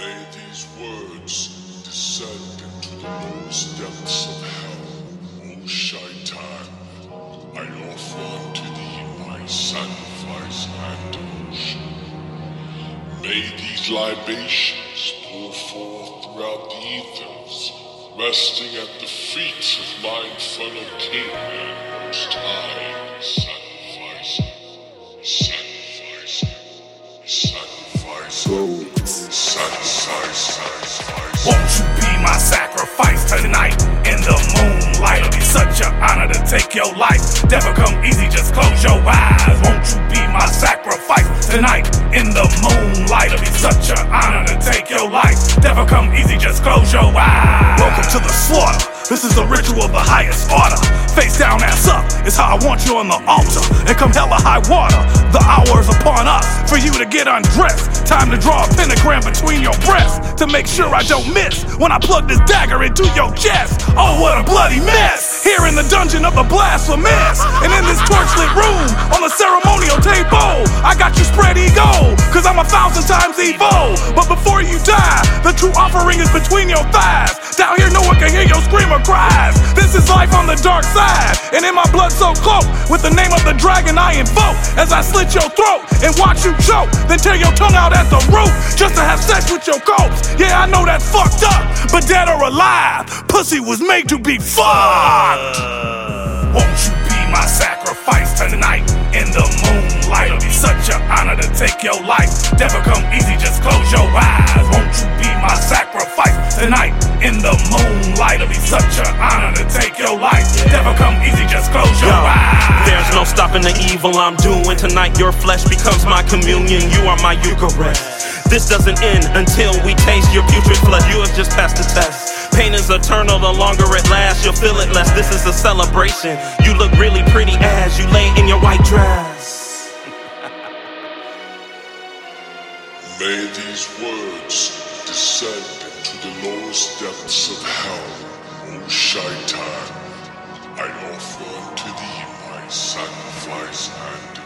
May these words descend into the lowest depths of hell, O Shaitan. I offer unto thee my sacrifice and devotion. May these libations pour forth throughout the ethers, resting at the feet of my infernal king and most high. Won't you be my sacrifice tonight in the moonlight? It'll be such an honor to take your life. Never come easy, just close your eyes. Won't you be my sacrifice tonight in the moonlight? It'll be such an honor to take your life. Never come easy, just close your eyes. Welcome to the slaughter. This is the ritual of the highest order. Down, ass up is how I want you on the altar. And come hella high water, the hour is upon us for you to get undressed. Time to draw a pentagram between your breasts to make sure I don't miss when I plug this dagger into your chest. Oh, what a bloody mess! Here in the dungeon of the blasphemous, and in this torchlit room on the ceremonial table, I got you spread eagle, cause I'm a thousand times evil. But before you die, the true offering is between your thighs. Down here, no one can hear your scream or cries. Is life on the dark side, and in my blood so cloaked with the name of the dragon I invoke as I slit your throat and watch you choke, then tear your tongue out at the root just to have sex with your corpse. Yeah, I know that's fucked up, but dead or alive, pussy was made to be fucked. Won't you be my sacrifice tonight in the moonlight? It'll be such an honor to take your life. Never come easy, just close your eyes. Tonight in the moonlight? It'll be such an honor to take your life. Never come easy, just close your Yo, eyes. There's no stopping the evil I'm doing tonight. Your flesh becomes my communion. You are my Eucharist. This doesn't end until we taste your putrid blood. You have just passed the test. Pain is eternal, the longer it lasts, you'll feel it less. This is a celebration. You look really pretty as you lay in your white dress. May these words descend into the lowest depths of hell, O Shaitan. I offer unto thee my sacrifice and.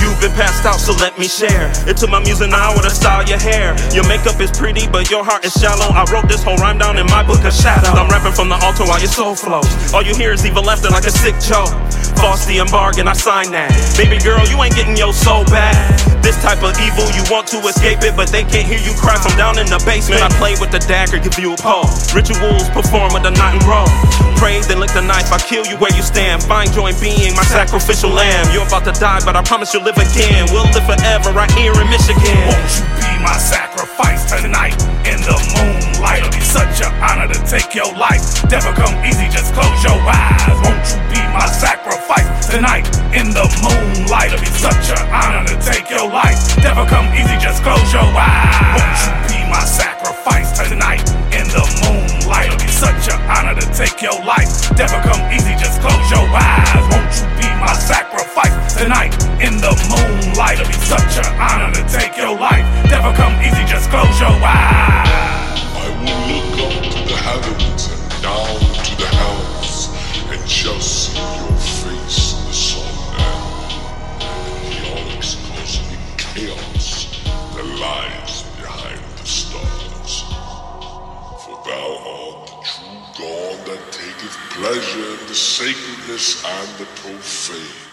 You've been passed out, so let me share. It took my muse an hour to style your hair. Your makeup is pretty, but your heart is shallow. I wrote this whole rhyme down in my book of shadows. I'm rapping from the altar while your soul flows. All you hear is evil laughter like a sick joke. False the bargain, I sign that. Baby girl, you ain't getting your soul back. This type of evil, you want to escape it, but they can't hear you cry from down in the basement. I play with the dagger, give you a pulse. Rituals perform with a knot and roll. Pray, then lick the knife, I kill you where you stand. Find joy in being my sacrificial lamb. You're about to die, but I promise you'll live again. We'll live forever right here in Michigan. Won't you be my sacrifice tonight in the moonlight? It'll be such an honor to take your life. Never come easy, easy, just close your eyes. Won't you be my sacrifice tonight in the moonlight? It'll be such an honor to take your life. Never come easy, just close your eyes. Won't you be my sacrifice tonight in the moonlight? It'll be such an honor to take your life. Never come easy, just close your eyes. I will look up to the heavens and down that lies behind the stars. For thou art the true God that taketh pleasure in the sacredness and the profane.